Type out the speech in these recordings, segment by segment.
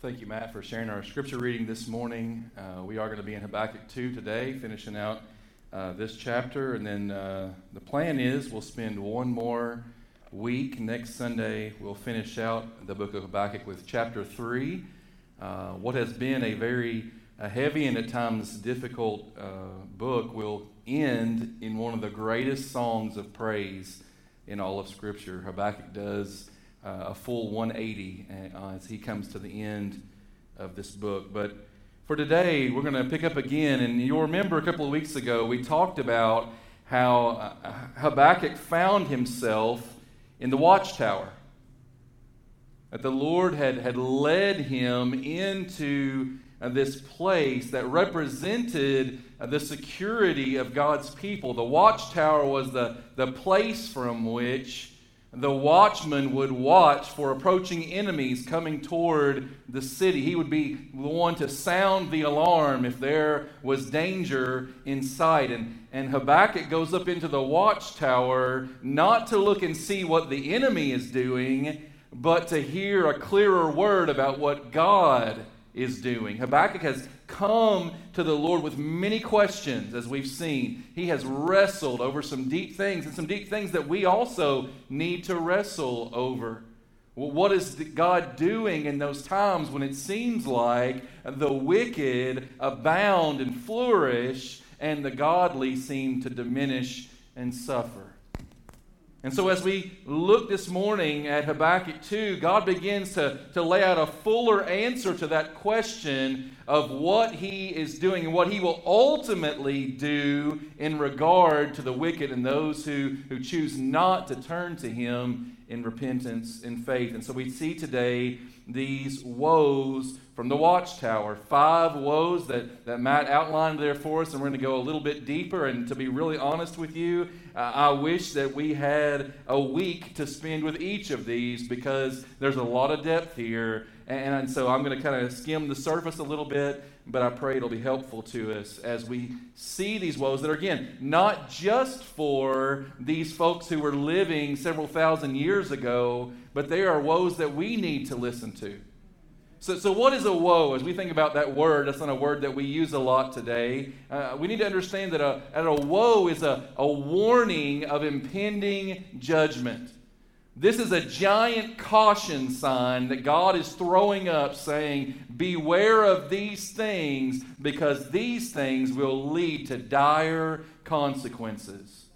Thank you, Matt, for sharing our scripture reading this morning. Uh, we are going to be in Habakkuk 2 today, finishing out uh, this chapter. And then uh, the plan is we'll spend one more week. Next Sunday, we'll finish out the book of Habakkuk with chapter 3. Uh, what has been a very a heavy and at times difficult uh, book will end in one of the greatest songs of praise in all of Scripture. Habakkuk does uh, a full 180 uh, as he comes to the end of this book. But for today, we're going to pick up again. And you'll remember a couple of weeks ago, we talked about how uh, Habakkuk found himself in the watchtower. That the Lord had, had led him into uh, this place that represented uh, the security of God's people. The watchtower was the, the place from which the watchman would watch for approaching enemies coming toward the city. He would be the one to sound the alarm if there was danger in sight. And, and Habakkuk goes up into the watchtower not to look and see what the enemy is doing, but to hear a clearer word about what God is doing. Habakkuk has come to the Lord with many questions, as we've seen. He has wrestled over some deep things, and some deep things that we also need to wrestle over. What is God doing in those times when it seems like the wicked abound and flourish, and the godly seem to diminish and suffer? And so, as we look this morning at Habakkuk 2, God begins to, to lay out a fuller answer to that question of what he is doing and what he will ultimately do in regard to the wicked and those who, who choose not to turn to him in repentance and faith. And so, we see today these woes from the watchtower. Five woes that, that Matt outlined there for us, and we're going to go a little bit deeper. And to be really honest with you, uh, I wish that we had a week to spend with each of these because there's a lot of depth here. And, and so I'm going to kind of skim the surface a little bit, but I pray it'll be helpful to us as we see these woes that are, again, not just for these folks who were living several thousand years ago, but they are woes that we need to listen to. So, so, what is a woe? As we think about that word, that's not a word that we use a lot today. Uh, we need to understand that a, a woe is a, a warning of impending judgment. This is a giant caution sign that God is throwing up saying, Beware of these things because these things will lead to dire consequences.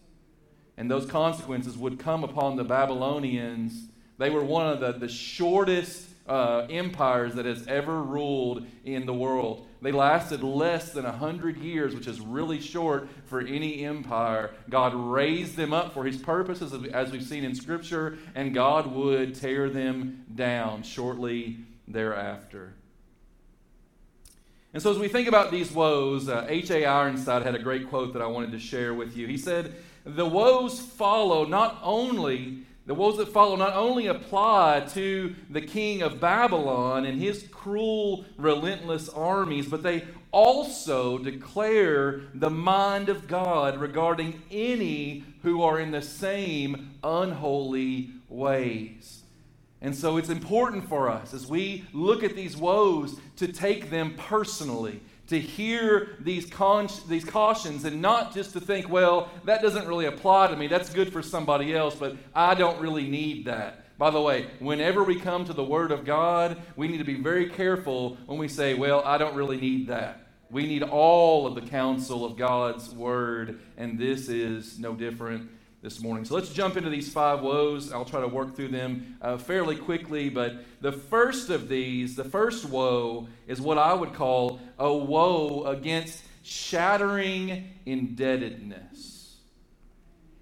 And those consequences would come upon the Babylonians. They were one of the, the shortest uh, empires that has ever ruled in the world. They lasted less than 100 years, which is really short for any empire. God raised them up for his purposes, as we've seen in Scripture, and God would tear them down shortly thereafter. And so, as we think about these woes, H.A. Uh, Ironside had a great quote that I wanted to share with you. He said, The woes follow not only the woes that follow not only apply to the king of Babylon and his cruel, relentless armies, but they also declare the mind of God regarding any who are in the same unholy ways. And so it's important for us as we look at these woes to take them personally to hear these, con- these cautions and not just to think, well, that doesn't really apply to me. That's good for somebody else, but I don't really need that. By the way, whenever we come to the Word of God, we need to be very careful when we say, well, I don't really need that. We need all of the counsel of God's Word, and this is no different this morning. So let's jump into these five woes. I'll try to work through them uh, fairly quickly, but the first of these, the first woe, is what I would call a woe against shattering indebtedness.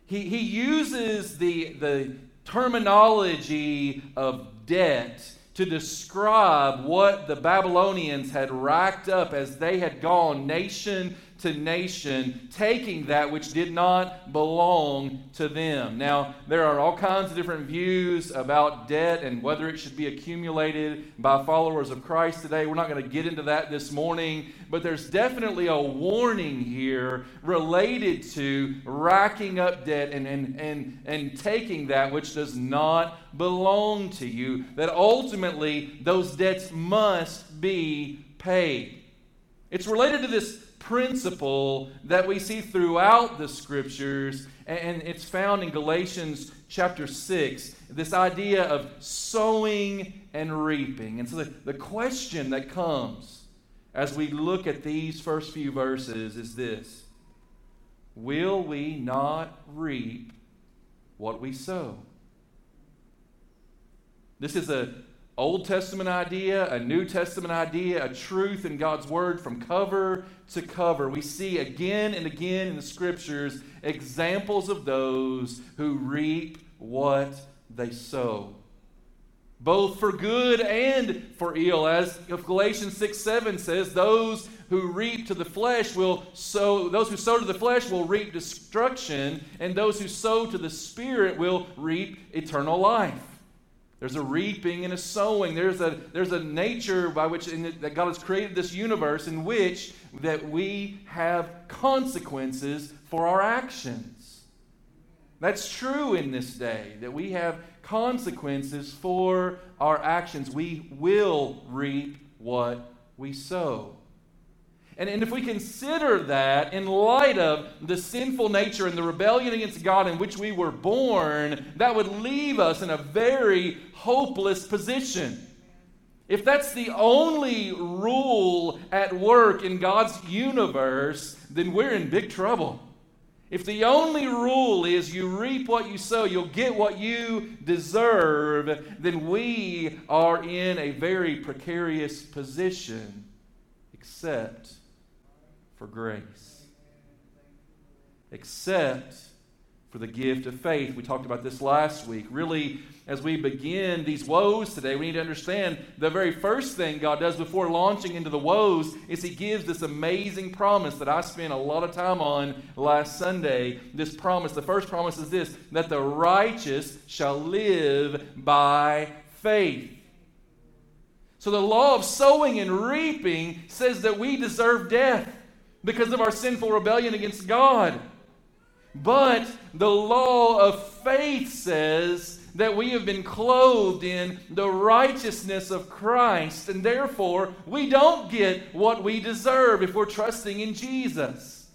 He, he uses the, the terminology of debt to describe what the Babylonians had racked up as they had gone nation to nation, taking that which did not belong to them. Now, there are all kinds of different views about debt and whether it should be accumulated by followers of Christ today. We're not going to get into that this morning, but there's definitely a warning here related to racking up debt and, and, and, and taking that which does not belong to you, that ultimately those debts must be paid. It's related to this principle that we see throughout the scriptures, and it's found in Galatians chapter 6 this idea of sowing and reaping. And so the, the question that comes as we look at these first few verses is this Will we not reap what we sow? This is a Old Testament idea, a New Testament idea, a truth in God's Word from cover to cover. We see again and again in the Scriptures examples of those who reap what they sow. Both for good and for ill. As Galatians 6 7 says, those who reap to the flesh will sow, those who sow to the flesh will reap destruction, and those who sow to the Spirit will reap eternal life. There's a reaping and a sowing. There's a, there's a nature by which the, that God has created this universe in which that we have consequences for our actions. That's true in this day, that we have consequences for our actions. We will reap what we sow. And, and if we consider that in light of the sinful nature and the rebellion against God in which we were born, that would leave us in a very hopeless position. If that's the only rule at work in God's universe, then we're in big trouble. If the only rule is you reap what you sow, you'll get what you deserve, then we are in a very precarious position, except for grace, except for the gift of faith. We talked about this last week. Really, as we begin these woes today, we need to understand the very first thing God does before launching into the woes is He gives this amazing promise that I spent a lot of time on last Sunday. This promise, the first promise is this that the righteous shall live by faith. So the law of sowing and reaping says that we deserve death because of our sinful rebellion against God. But the law of faith says that we have been clothed in the righteousness of Christ, and therefore we don't get what we deserve if we're trusting in Jesus.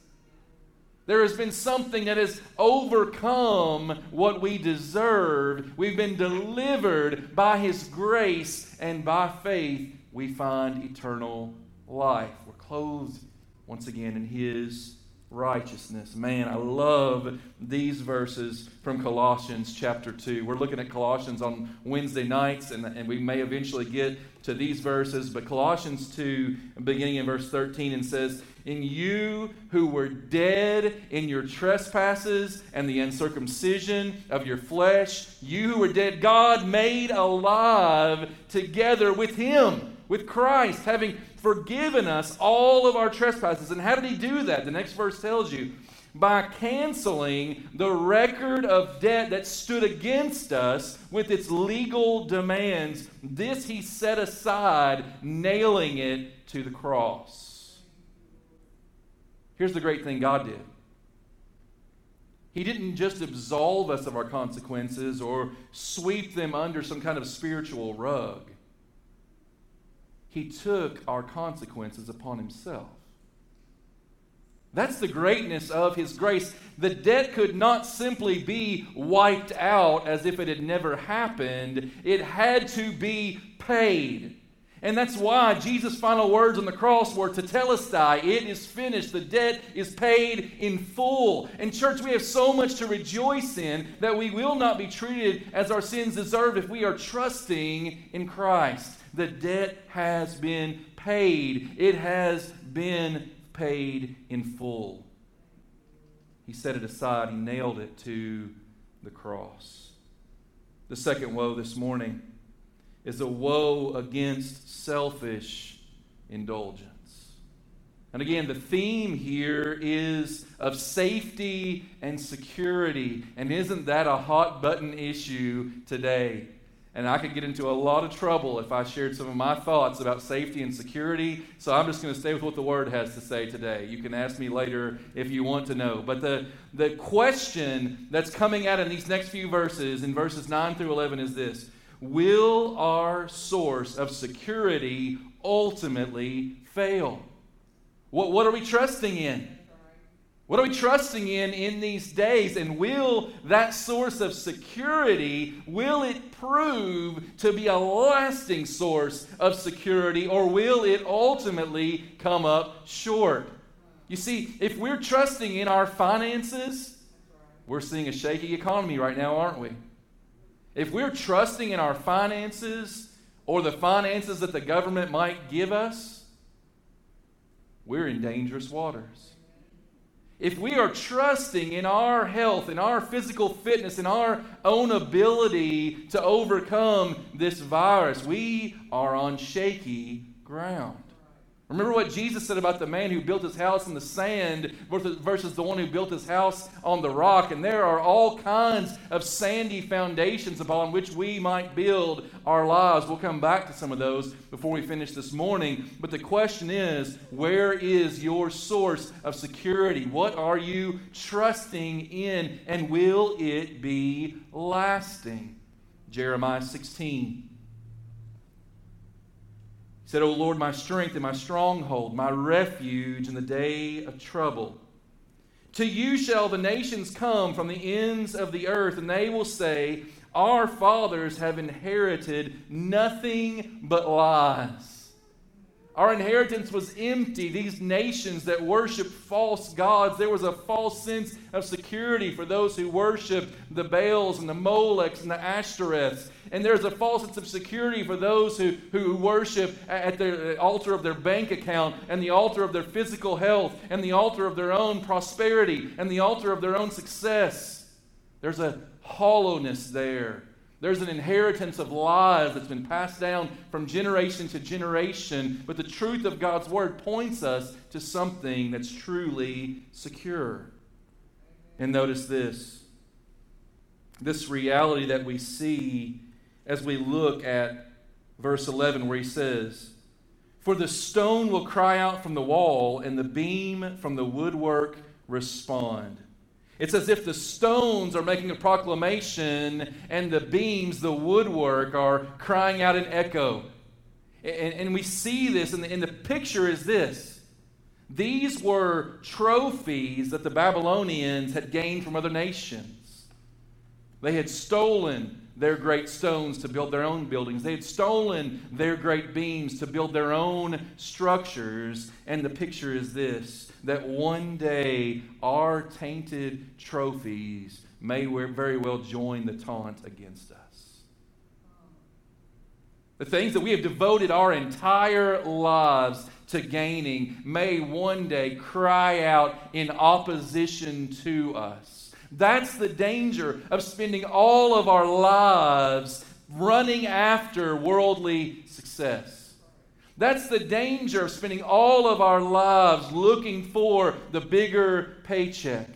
There has been something that has overcome what we deserve. We've been delivered by His grace, and by faith we find eternal life. We're clothed once again in his righteousness. Man, I love these verses from Colossians chapter 2. We're looking at Colossians on Wednesday nights, and, and we may eventually get to these verses, but Colossians 2, beginning in verse 13, and says, In you who were dead in your trespasses and the uncircumcision of your flesh, you who were dead, God made alive together with him with Christ, having forgiven us all of our trespasses. And how did he do that? The next verse tells you by canceling the record of debt that stood against us with its legal demands. This he set aside, nailing it to the cross. Here's the great thing God did. He didn't just absolve us of our consequences or sweep them under some kind of spiritual rug. He took our consequences upon himself. That's the greatness of His grace. The debt could not simply be wiped out as if it had never happened, it had to be paid. And that's why Jesus' final words on the cross were tetelestai, it is finished. The debt is paid in full. And, church, we have so much to rejoice in that we will not be treated as our sins deserve if we are trusting in Christ. The debt has been paid, it has been paid in full. He set it aside, he nailed it to the cross. The second woe this morning is a woe against selfish indulgence. And again, the theme here is of safety and security. And isn't that a hot button issue today? And I could get into a lot of trouble if I shared some of my thoughts about safety and security. So I'm just going to stay with what the Word has to say today. You can ask me later if you want to know. But the, the question that's coming out in these next few verses, in verses 9 through 11, is this Will our source of security ultimately fail? What, what are we trusting in? What are we trusting in in these days? And will that source of security, will it prove to be a lasting source of security or will it ultimately come up short? You see, if we're trusting in our finances, we're seeing a shaky economy right now, aren't we? If we're trusting in our finances or the finances that the government might give us, we're in dangerous waters. If we are trusting in our health, in our physical fitness, in our own ability to overcome this virus, we are on shaky ground. Remember what Jesus said about the man who built his house in the sand versus the one who built his house on the rock. And there are all kinds of sandy foundations upon which we might build our lives. We'll come back to some of those before we finish this morning. But the question is where is your source of security? What are you trusting in? And will it be lasting? Jeremiah 16 he said, O Lord, my strength and my stronghold, my refuge in the day of trouble. To you shall the nations come from the ends of the earth, and they will say, Our fathers have inherited nothing but lies. Our inheritance was empty. These nations that worship false gods, there was a false sense of security for those who worship the Baals and the Molechs and the Ashtoreths. And there's a false sense of security for those who, who worship at the altar of their bank account and the altar of their physical health and the altar of their own prosperity and the altar of their own success. There's a hollowness there. There's an inheritance of lies that's been passed down from generation to generation, but the truth of God's word points us to something that's truly secure. And notice this this reality that we see as we look at verse 11, where he says, For the stone will cry out from the wall, and the beam from the woodwork respond. It's as if the stones are making a proclamation and the beams, the woodwork, are crying out in echo. And, and we see this, and the, and the picture is this. These were trophies that the Babylonians had gained from other nations. They had stolen their great stones to build their own buildings. They had stolen their great beams to build their own structures. And the picture is this that one day our tainted trophies may very well join the taunt against us. The things that we have devoted our entire lives to gaining may one day cry out in opposition to us. That's the danger of spending all of our lives running after worldly success. That's the danger of spending all of our lives looking for the bigger paycheck.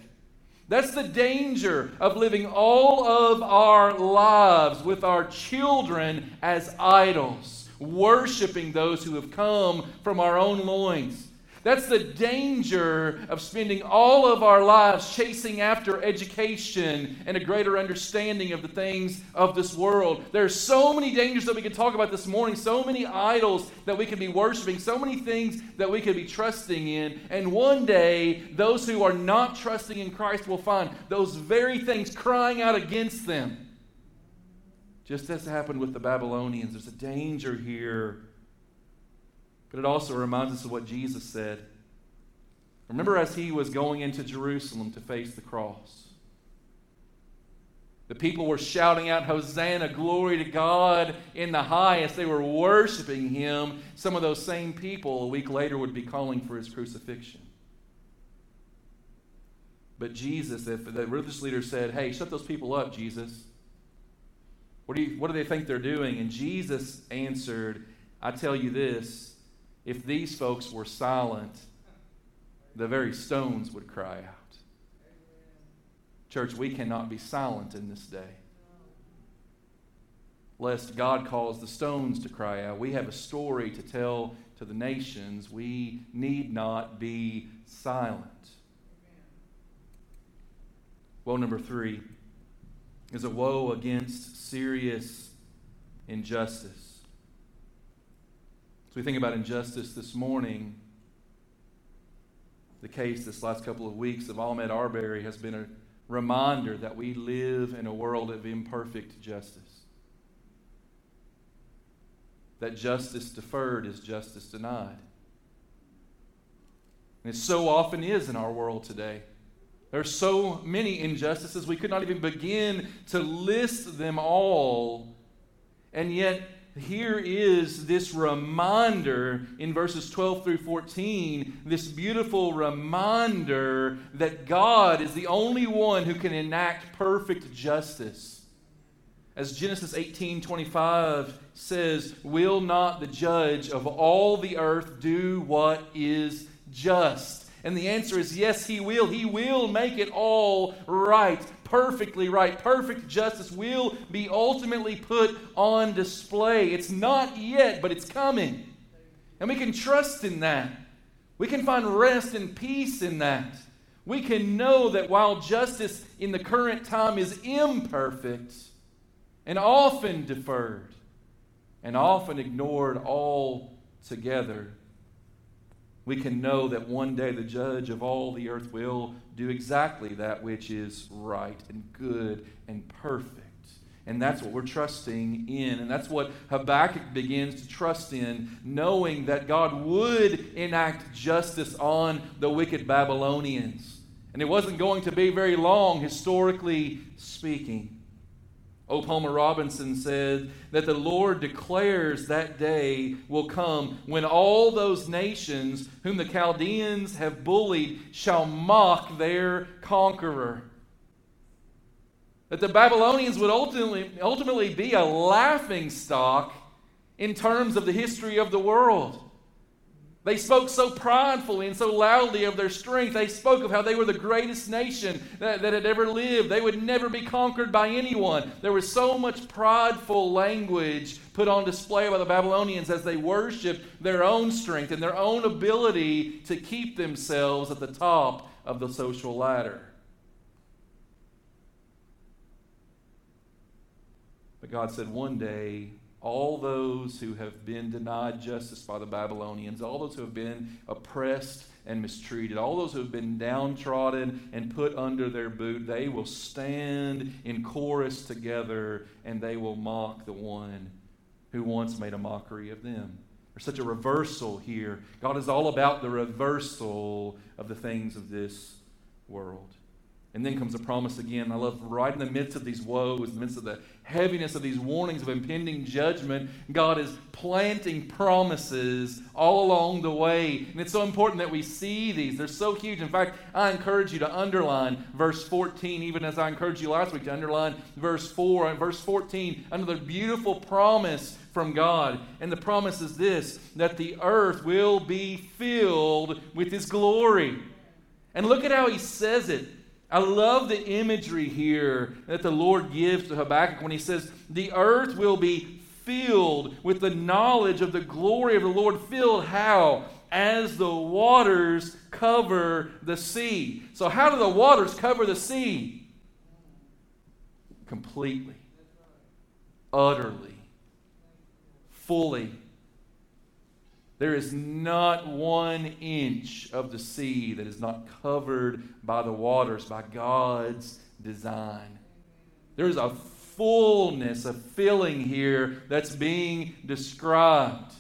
That's the danger of living all of our lives with our children as idols, worshiping those who have come from our own loins. That's the danger of spending all of our lives chasing after education and a greater understanding of the things of this world. There are so many dangers that we could talk about this morning, so many idols that we could be worshiping, so many things that we could be trusting in. And one day, those who are not trusting in Christ will find those very things crying out against them. Just as happened with the Babylonians, there's a danger here but it also reminds us of what Jesus said. Remember, as he was going into Jerusalem to face the cross, the people were shouting out, Hosanna, glory to God in the highest. They were worshiping him. Some of those same people a week later would be calling for his crucifixion. But Jesus, if the religious leader said, Hey, shut those people up, Jesus. What do, you, what do they think they're doing? And Jesus answered, I tell you this if these folks were silent, the very stones would cry out. Church, we cannot be silent in this day. Lest God calls the stones to cry out. We have a story to tell to the nations. We need not be silent. Woe number three is a woe against serious injustice. As we think about injustice this morning, the case this last couple of weeks of Ahmaud Arbery has been a reminder that we live in a world of imperfect justice. That justice deferred is justice denied. And it so often is in our world today. There are so many injustices, we could not even begin to list them all. And yet, here is this reminder in verses 12 through 14, this beautiful reminder that God is the only one who can enact perfect justice. As Genesis 18:25 says, "Will not the judge of all the earth do what is just?" And the answer is yes, he will. He will make it all right perfectly right. Perfect justice will be ultimately put on display. It's not yet, but it's coming. And we can trust in that. We can find rest and peace in that. We can know that while justice in the current time is imperfect and often deferred and often ignored altogether, we can know that one day the judge of all the earth will do exactly that which is right and good and perfect. And that's what we're trusting in. And that's what Habakkuk begins to trust in, knowing that God would enact justice on the wicked Babylonians. And it wasn't going to be very long, historically speaking. O. Palmer Robertson said that the Lord declares that day will come when all those nations whom the Chaldeans have bullied shall mock their conqueror. That the Babylonians would ultimately, ultimately be a laughing stock in terms of the history of the world. They spoke so pridefully and so loudly of their strength. They spoke of how they were the greatest nation that, that, had ever lived. They would never be conquered by anyone. There was so much prideful language put on display by the Babylonians as they worshiped their own strength and their own ability to keep themselves at the top of the social ladder. But God said, one day all those who have been denied justice by the Babylonians, all those who have been oppressed and mistreated, all those who have been downtrodden and put under their boot, they will stand in chorus together and they will mock the one who once made a mockery of them. There's such a reversal here. God is all about the reversal of the things of this world. And then comes a promise again. I love right in the midst of these woes, in the midst of the heaviness of these warnings of impending judgment, God is planting promises all along the way. And it's so important that we see these. They're so huge. In fact, I encourage you to underline verse 14, even as I encouraged you last week to underline verse 4 and verse 14, another beautiful promise from God. And the promise is this that the earth will be filled with His glory. And look at how He says it. I love the imagery here that the Lord gives to Habakkuk when he says, The earth will be filled with the knowledge of the glory of the Lord. Filled how? As the waters cover the sea. So, how do the waters cover the sea? Completely, utterly, fully there is not one inch of the sea that is not covered by the waters, by God's design. There is a fullness, a filling here that's being described.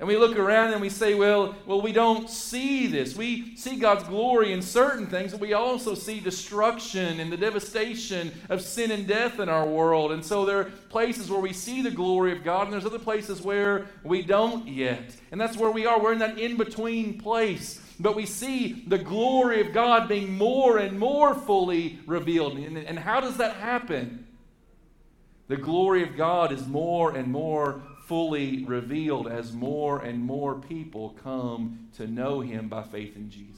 And we look around and we say, well, well, we don't see this. We see God's glory in certain things, but we also see destruction and the devastation of sin and death in our world. And so there are places where we see the glory of God, and there's other places where we don't yet. And that's where we are. We're in that in between place. But we see the glory of God being more and more fully revealed. And, and how does that happen? The glory of God is more and more fully revealed as more and more people come to know him by faith in Jesus.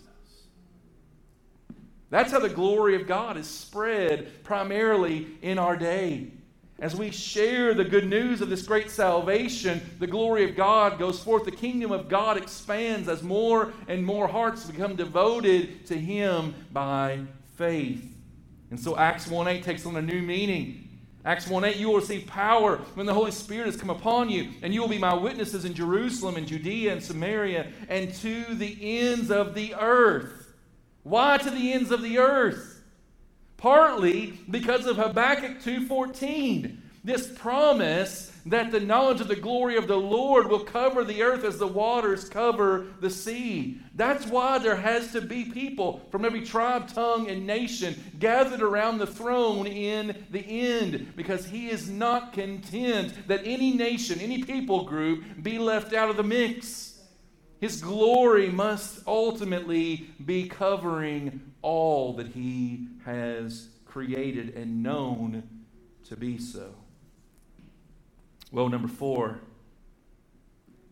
That's how the glory of God is spread primarily in our day. As we share the good news of this great salvation, the glory of God goes forth. The kingdom of God expands as more and more hearts become devoted to Him by faith. And so Acts 1 8 takes on a new meaning. Acts 1 8, you will receive power when the Holy Spirit has come upon you, and you will be my witnesses in Jerusalem and Judea and Samaria and to the ends of the earth. Why to the ends of the earth? Partly because of Habakkuk 2:14. This promise that the knowledge of the glory of the Lord will cover the earth as the waters cover the sea. That's why there has to be people from every tribe, tongue, and nation gathered around the throne in the end, because he is not content that any nation, any people group be left out of the mix. His glory must ultimately be covering all that He has created and known to be so. Woe number four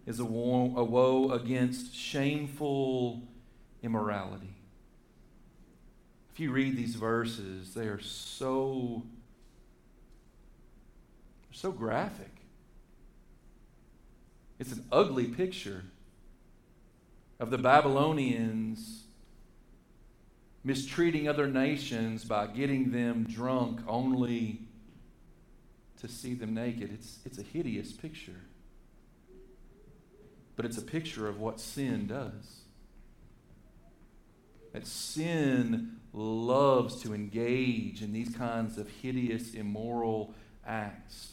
is a woe, a woe against shameful immorality. If you read these verses, they are so so graphic. It's an ugly picture of the Babylonians mistreating other nations by getting them drunk only to see them naked. It's, it's a hideous picture. But it's a picture of what sin does. That sin loves to engage in these kinds of hideous, immoral acts.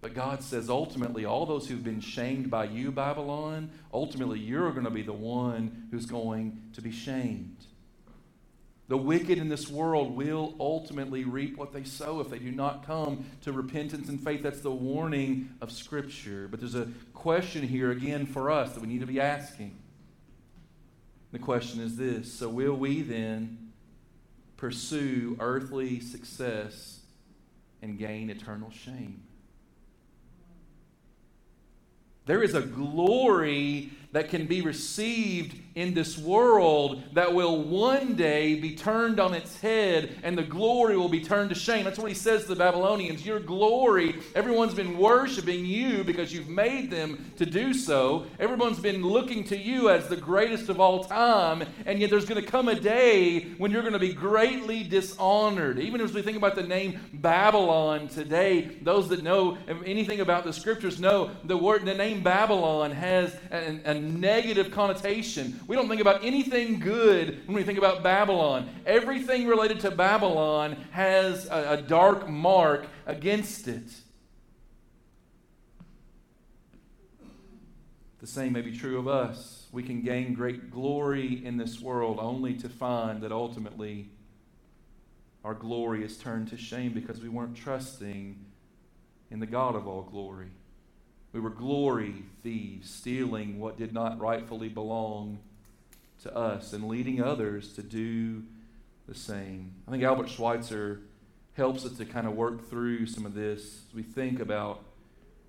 But God says ultimately, all those who've been shamed by you, Babylon, ultimately you're going to be the one who's going to be shamed. The wicked in this world will ultimately reap what they sow if they do not come to repentance and faith. That's the warning of Scripture. But there's a question here again for us that we need to be asking. The question is this So, will we then pursue earthly success and gain eternal shame? There is a glory that can be received in this world that will one day be turned on its head and the glory will be turned to shame. That's what he says to the Babylonians. Your glory, everyone's been worshiping you because you've made them to do so. Everyone's been looking to you as the greatest of all time, and yet there's going to come a day when you're going to be greatly dishonored. Even as we think about the name Babylon today, those that know anything about the scriptures know the word the name Babylon has a, an negative connotation. We don't think about anything good when we think about Babylon. Everything related to Babylon has a, a dark mark against it. The same may be true of us. We can gain great glory in this world only to find that ultimately our glory is turned to shame because we weren't trusting in the God of all glory. We were glory thieves, stealing what did not rightfully belong to us and leading others to do the same. I think Albert Schweitzer helps us to kind of work through some of this as we think about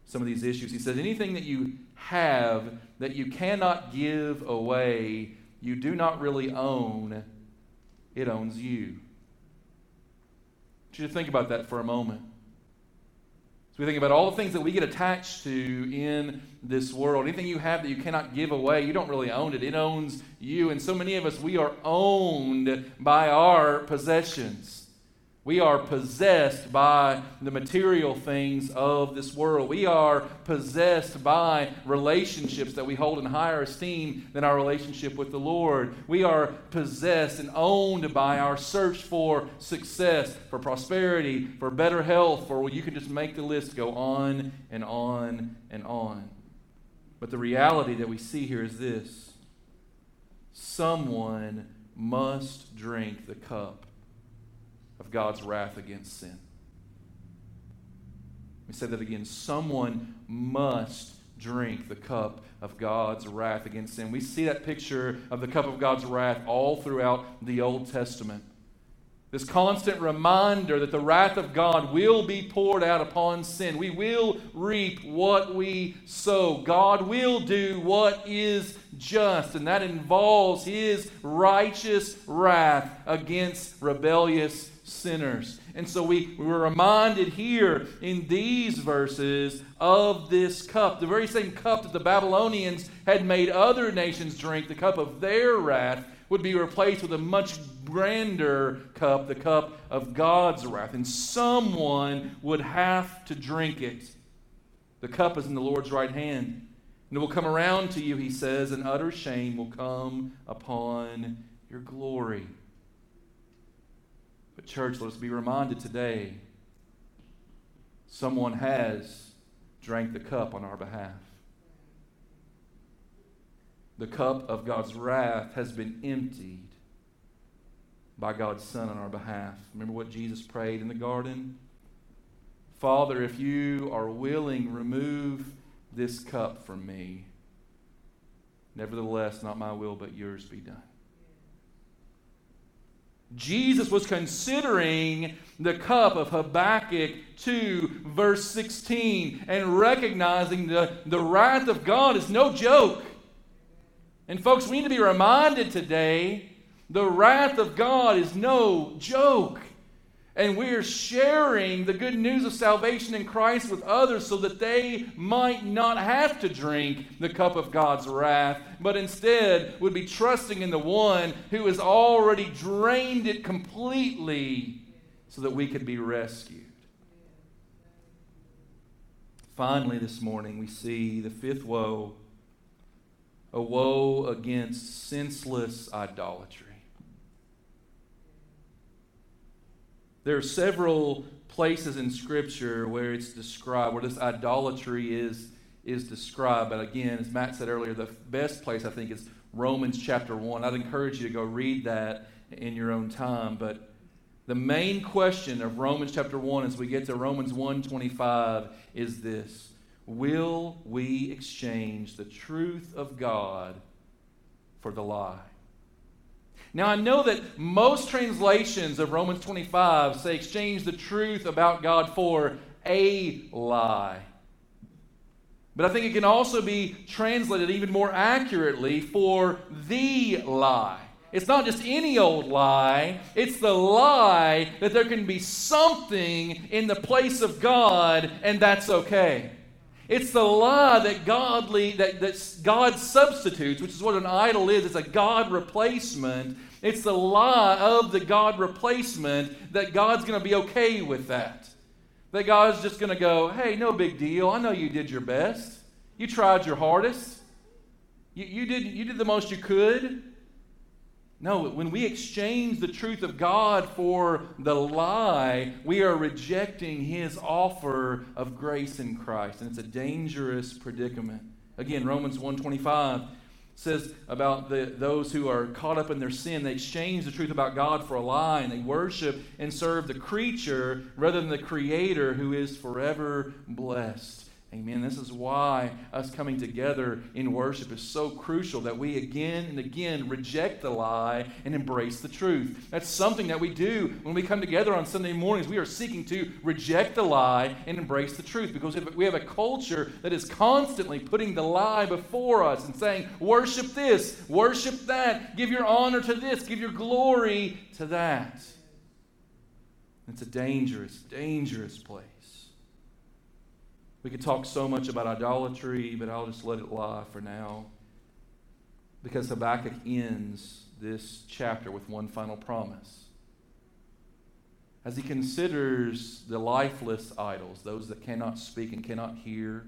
some of these issues. He says, anything that you have that you cannot give away, you do not really own, it owns you. I want you to think about that for a moment. So we think about all the things that we get attached to in this world. Anything you have that you cannot give away, you don't really own it. It owns you. And so many of us, we are owned by our possessions. We are possessed by the material things of this world. We are possessed by relationships that we hold in higher esteem than our relationship with the Lord. We are possessed and owned by our search for success, for prosperity, for better health, for you can just make the list go on and on and on. But the reality that we see here is this someone must drink the cup of God's wrath against sin. Let me say that again. Someone must drink the cup of God's wrath against sin. We see that picture of the cup of God's wrath all throughout the Old Testament. This constant reminder that the wrath of God will be poured out upon sin. We will reap what we sow. God will do what is just, and that involves His righteous wrath against rebellious sinners. And so we, we were reminded here in these verses of this cup, the very same cup that the Babylonians had made other nations drink, the cup of their wrath would be replaced with a much grander cup, the cup of God's wrath. And someone would have to drink it. The cup is in the Lord's right hand. And it will come around to you, he says, and utter shame will come upon your glory. But, church, let us be reminded today someone has drank the cup on our behalf the cup of God's wrath has been emptied by God's Son on our behalf. Remember what Jesus prayed in the garden? Father, if you are willing, remove this cup from me. Nevertheless, not my will, but yours be done. Jesus was considering the cup of Habakkuk 2, verse 16, and recognizing the, the wrath of God is no joke. And, folks, we need to be reminded today the wrath of God is no joke. And we're sharing the good news of salvation in Christ with others so that they might not have to drink the cup of God's wrath, but instead would be trusting in the one who has already drained it completely so that we could be rescued. Finally, this morning, we see the fifth woe a woe against senseless idolatry. There are several places in Scripture where it's described, where this idolatry is, is described. But again, as Matt said earlier, the best place I think is Romans chapter 1. I'd encourage you to go read that in your own time. But the main question of Romans chapter 1 as we get to Romans 1:25 is this Will we exchange the truth of God for the lie? Now, I know that most translations of Romans 25 say exchange the truth about God for a lie. But I think it can also be translated even more accurately for the lie. It's not just any old lie, it's the lie that there can be something in the place of God, and that's okay. It's the lie that godly that, that God substitutes, which is what an idol is. It's a God replacement. It's the lie of the God replacement that God's going to be okay with that. That God's just going to go, hey, no big deal. I know you did your best. You tried your hardest. You, you, did, you did the most you could. No, when we exchange the truth of God for the lie, we are rejecting his offer of grace in Christ. And it's a dangerous predicament. Again, Romans 125 says about the, those who are caught up in their sin, they exchange the truth about God for a lie, and they worship and serve the creature rather than the Creator who is forever blessed. Amen. This is why us coming together in worship is so crucial that we again and again reject the lie and embrace the truth. That's something that we do when we come together on Sunday mornings. We are seeking to reject the lie and embrace the truth because we have a culture that is constantly putting the lie before us and saying, worship this, worship that, give your honor to this, give your glory to that. It's a dangerous, dangerous place. We could talk so much about idolatry, but I'll just let it lie for now. Because Habakkuk ends this chapter with one final promise. As he considers the lifeless idols, those that cannot speak and cannot hear,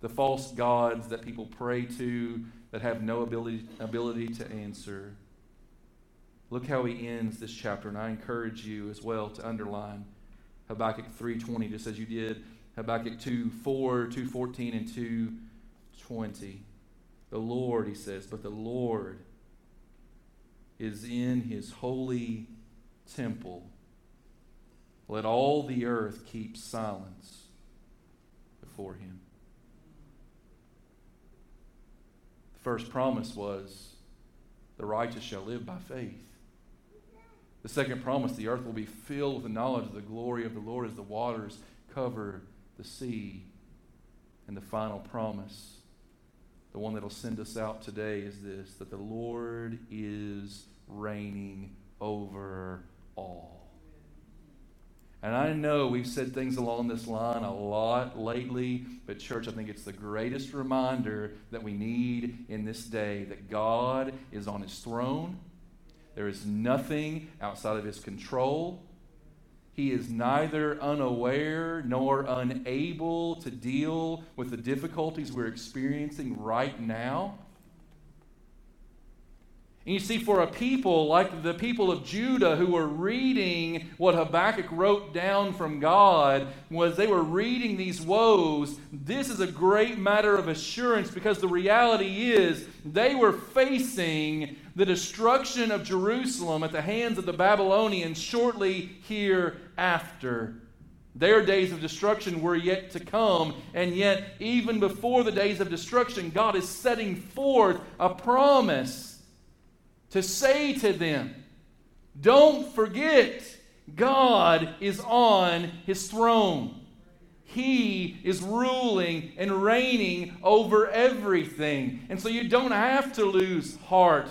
the false gods that people pray to that have no ability, ability to answer. Look how he ends this chapter, and I encourage you as well to underline Habakkuk 3:20, just as you did Habakkuk 2 4, 2 14, and 2 20. The Lord, he says, but the Lord is in his holy temple. Let all the earth keep silence before him. The first promise was the righteous shall live by faith. The second promise the earth will be filled with the knowledge of the glory of the Lord as the waters cover the sea. And the final promise, the one that'll send us out today, is this that the Lord is reigning over all. And I know we've said things along this line a lot lately, but, church, I think it's the greatest reminder that we need in this day that God is on his throne. There is nothing outside of his control. He is neither unaware nor unable to deal with the difficulties we're experiencing right now. And you see, for a people like the people of Judah who were reading what Habakkuk wrote down from God, was they were reading these woes, this is a great matter of assurance because the reality is they were facing the destruction of Jerusalem at the hands of the Babylonians shortly hereafter. Their days of destruction were yet to come, and yet, even before the days of destruction, God is setting forth a promise to say to them, Don't forget, God is on his throne. He is ruling and reigning over everything. And so you don't have to lose heart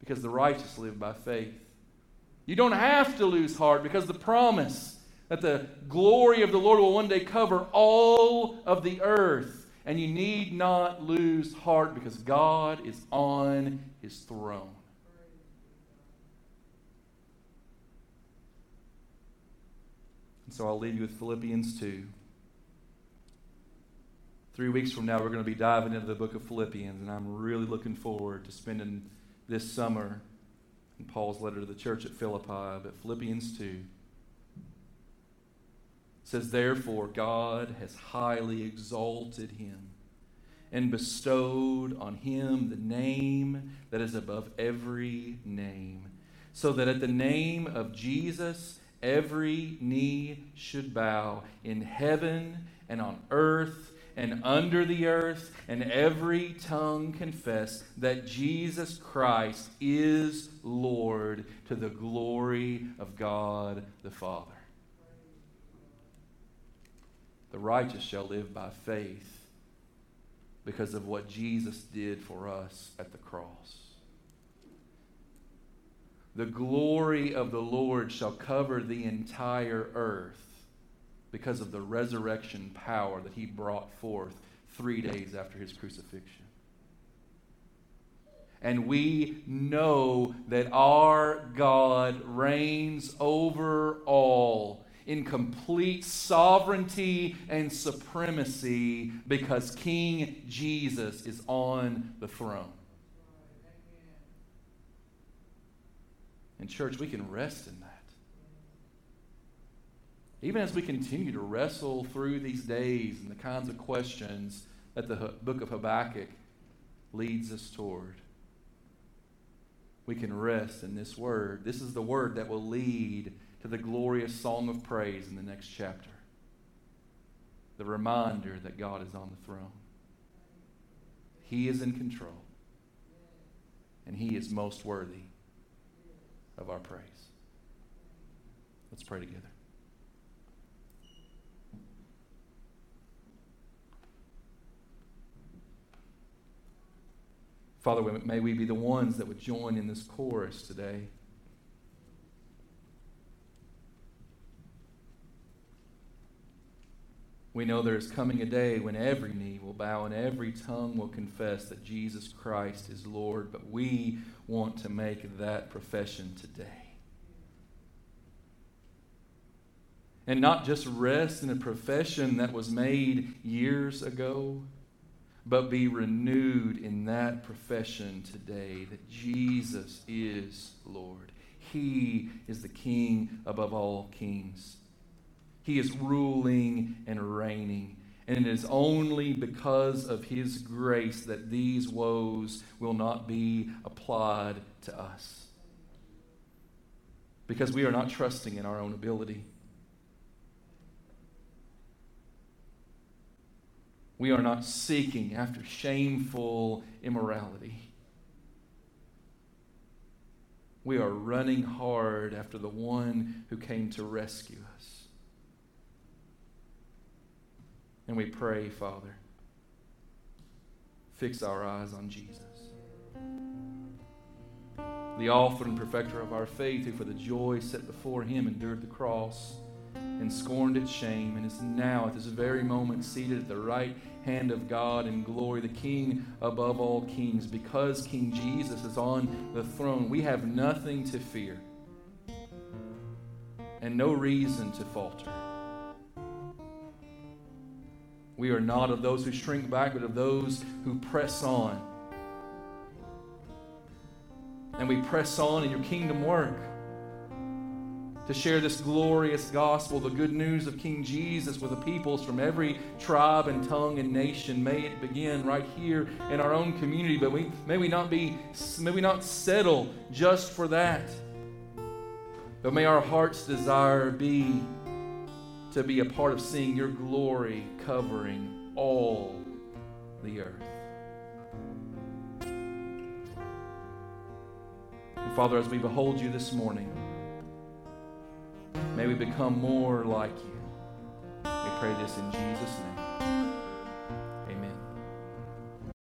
because the righteous live by faith. You don't have to lose heart because the promise that the glory of the Lord will one day cover all of the earth. And you need not lose heart because God is on his throne. And so I'll leave you with Philippians 2. Three weeks from now, we're going to be diving into the book of Philippians, and I'm really looking forward to spending this summer in Paul's letter to the church at Philippi. But Philippians 2 says, Therefore, God has highly exalted him and bestowed on him the name that is above every name, so that at the name of Jesus, every knee should bow in heaven and on earth and under the earth, and every tongue confess that Jesus Christ is Lord to the glory of God the Father. The righteous shall live by faith because of what Jesus did for us at the cross. The glory of the Lord shall cover the entire earth because of the resurrection power that he brought forth three days after his crucifixion. And we know that our God reigns over all in complete sovereignty and supremacy because King Jesus is on the throne. And, church, we can rest in that. Even as we continue to wrestle through these days and the kinds of questions that the book of Habakkuk leads us toward, we can rest in this word. This is the word that will lead to the glorious song of praise in the next chapter. The reminder that God is on the throne. He is in control, and He is most worthy of our praise. Let's pray together. Father, may we be the ones that would join in this chorus today. We know there is coming a day when every knee will bow and every tongue will confess that Jesus Christ is Lord, but we want to make that profession today. And not just rest in a profession that was made years ago, but be renewed in that profession today that Jesus is Lord. He is the King above all kings. He is ruling and reigning. And it is only because of His grace that these woes will not be applied to us. Because we are not trusting in our own ability. We are not seeking after shameful immorality. We are running hard after the one who came to rescue us. And we pray, Father, fix our eyes on Jesus, the author and perfecter of our faith, who for the joy set before him endured the cross and scorned its shame, and is now at this very moment seated at the right hand of God in glory, the King above all kings. Because King Jesus is on the throne, we have nothing to fear and no reason to falter. We are not of those who shrink back, but of those who press on. And we press on in your kingdom work to share this glorious gospel, the good news of King Jesus with the peoples from every tribe and tongue and nation. May it begin right here in our own community, but we, may we not be, may we not settle just for that. But may our heart's desire be to be a part of seeing your glory covering all the earth. And Father, as we behold you this morning, May we become more like you. We pray this in Jesus' name.